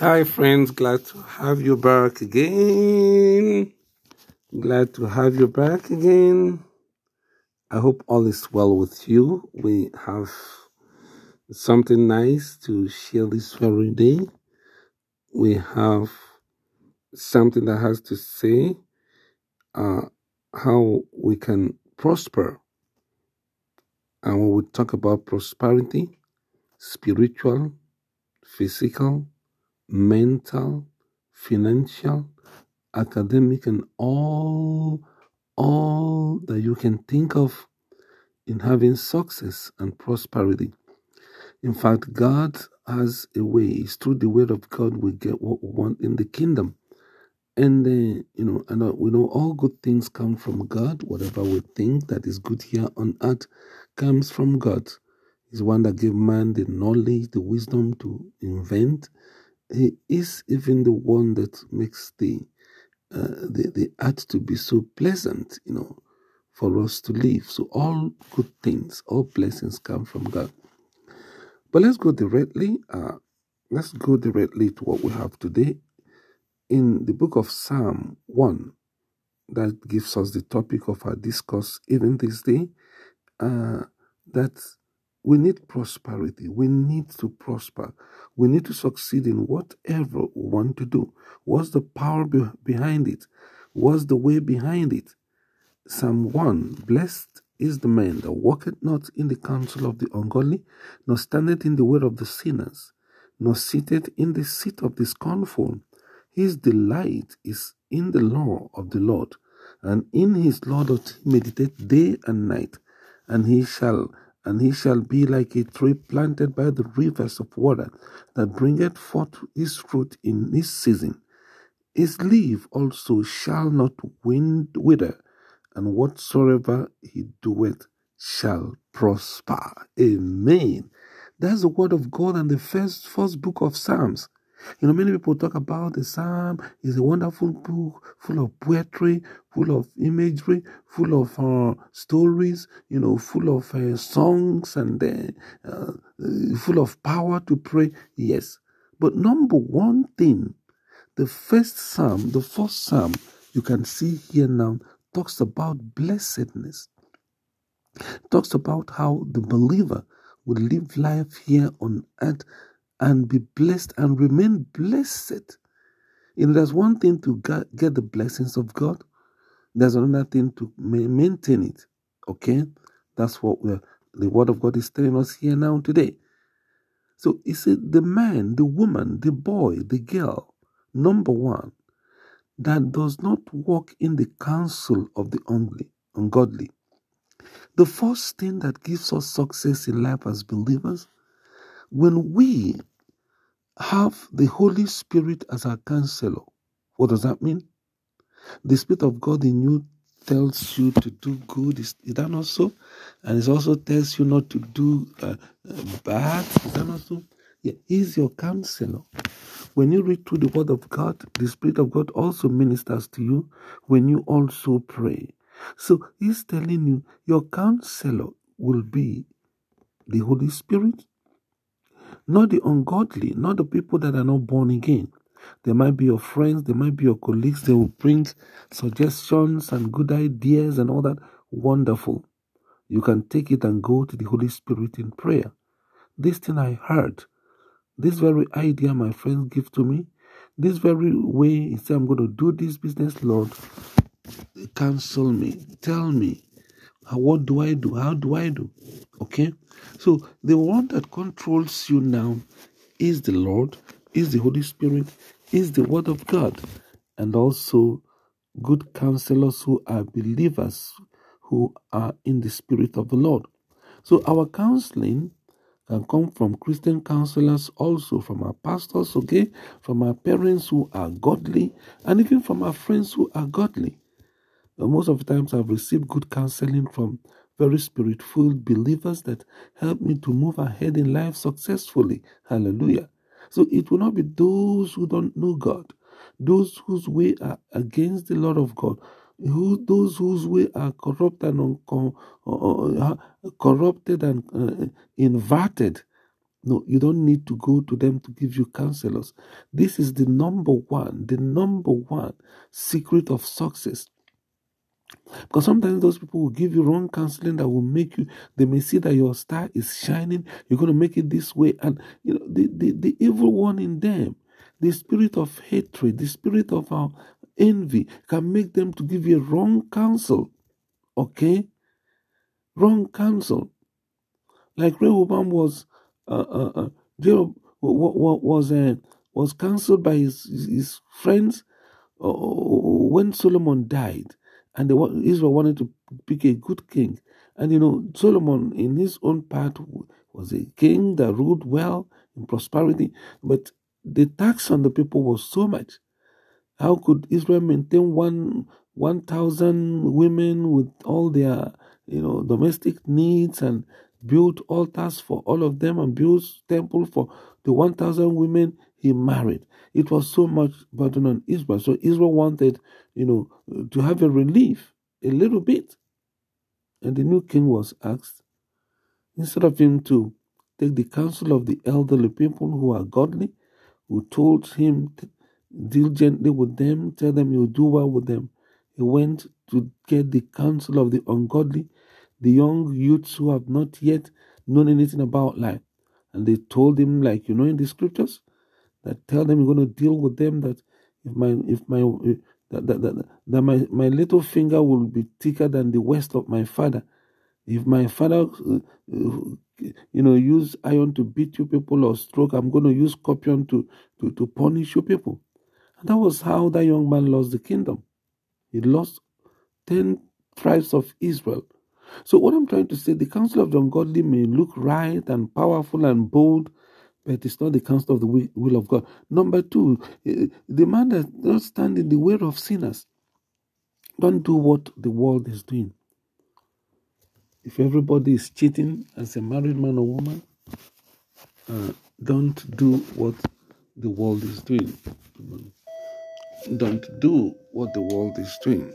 Hi, friends. Glad to have you back again. Glad to have you back again. I hope all is well with you. We have something nice to share this very day. We have something that has to say uh, how we can prosper. And when we talk about prosperity, spiritual, physical, mental, financial, academic, and all all that you can think of in having success and prosperity. In fact, God has a way. It's through the word of God we get what we want in the kingdom. And uh, you know, and uh, we know all good things come from God. Whatever we think that is good here on earth comes from God. He's one that gave man the knowledge, the wisdom to invent. He is even the one that makes the uh, the, the earth to be so pleasant, you know, for us to live. So all good things, all blessings come from God. But let's go directly. Uh, let's go directly to what we have today in the book of Psalm one. That gives us the topic of our discourse even this day. Uh, that we need prosperity. We need to prosper. We need to succeed in whatever we want to do. What's the power be- behind it? What's the way behind it? Psalm 1 Blessed is the man that walketh not in the counsel of the ungodly, nor standeth in the way of the sinners, nor sitteth in the seat of the scornful. His delight is in the law of the Lord, and in his law doth he meditate day and night. And he shall and he shall be like a tree planted by the rivers of water, that bringeth forth his fruit in his season. His leaf also shall not wind wither, and whatsoever he doeth shall prosper. Amen. That's the word of God and the first first book of Psalms. You know, many people talk about the Psalm It's a wonderful book full of poetry, full of imagery, full of uh, stories, you know, full of uh, songs and uh, uh, full of power to pray. Yes. But number one thing the first psalm, the first psalm you can see here now, talks about blessedness, talks about how the believer will live life here on earth and be blessed and remain blessed. You know, there's one thing to get the blessings of God, there's another thing to maintain it. Okay? That's what we're, the Word of God is telling us here now today. So he said, the man, the woman, the boy, the girl, number one, that does not walk in the counsel of the ungodly. The first thing that gives us success in life as believers, when we have the Holy Spirit as our counselor, what does that mean? The Spirit of God in you tells you to do good. Is, is that not so? And it also tells you not to do uh, uh, bad. Is that not so? Yeah, He's your counselor. When you read through the Word of God, the Spirit of God also ministers to you when you also pray. So He's telling you your counselor will be the Holy Spirit, not the ungodly, not the people that are not born again. They might be your friends, they might be your colleagues, they will bring suggestions and good ideas and all that. Wonderful. You can take it and go to the Holy Spirit in prayer. This thing I heard this very idea my friends give to me, this very way said, I'm going to do this business, Lord, counsel me, tell me, what do I do? How do I do? Okay? So the one that controls you now is the Lord, is the Holy Spirit, is the Word of God, and also good counselors who are believers who are in the Spirit of the Lord. So our counseling can come from Christian counselors, also from our pastors, okay, from our parents who are godly, and even from our friends who are godly. Most of the times, I've received good counseling from very spirit-filled believers that help me to move ahead in life successfully. Hallelujah. So it will not be those who don't know God, those whose way are against the Lord of God, who those whose way are corrupt and uh, uh, corrupted and uh, inverted No, you don't need to go to them to give you counselors. This is the number one, the number one secret of success. Because sometimes those people will give you wrong counseling that will make you, they may see that your star is shining, you're going to make it this way. And, you know, the, the, the evil one in them, the spirit of hatred, the spirit of our envy can make them to give you wrong counsel. Okay? Wrong counsel. Like Rehoboam was, uh, uh, uh, was, uh, was counseled by his, his friends uh, when Solomon died and the, Israel wanted to pick a good king. And you know, Solomon, in his own part, was a king that ruled well in prosperity, but the tax on the people was so much. How could Israel maintain one one thousand women with all their you know domestic needs and build altars for all of them and build temple for the one thousand women he married? It was so much burden on Israel. So Israel wanted, you know, to have a relief a little bit. And the new king was asked, instead of him to take the counsel of the elderly people who are godly, who told him to deal gently with them, tell them you'll do well with them. He went to get the counsel of the ungodly, the young youths who have not yet known anything about life. And they told him, like you know in the scriptures, that tell them you're going to deal with them that if my if my that, that, that, that my, my little finger will be thicker than the waist of my father. If my father you know use iron to beat you people or stroke i'm going to use scorpion to, to to punish you people. And that was how that young man lost the kingdom. He lost 10 tribes of israel so what i'm trying to say the counsel of the ungodly may look right and powerful and bold but it's not the counsel of the will of God. Number two, eh, the man that does not stand in the way of sinners. Don't do what the world is doing. If everybody is cheating as a married man or woman, uh, don't do what the world is doing. Don't do what the world is doing.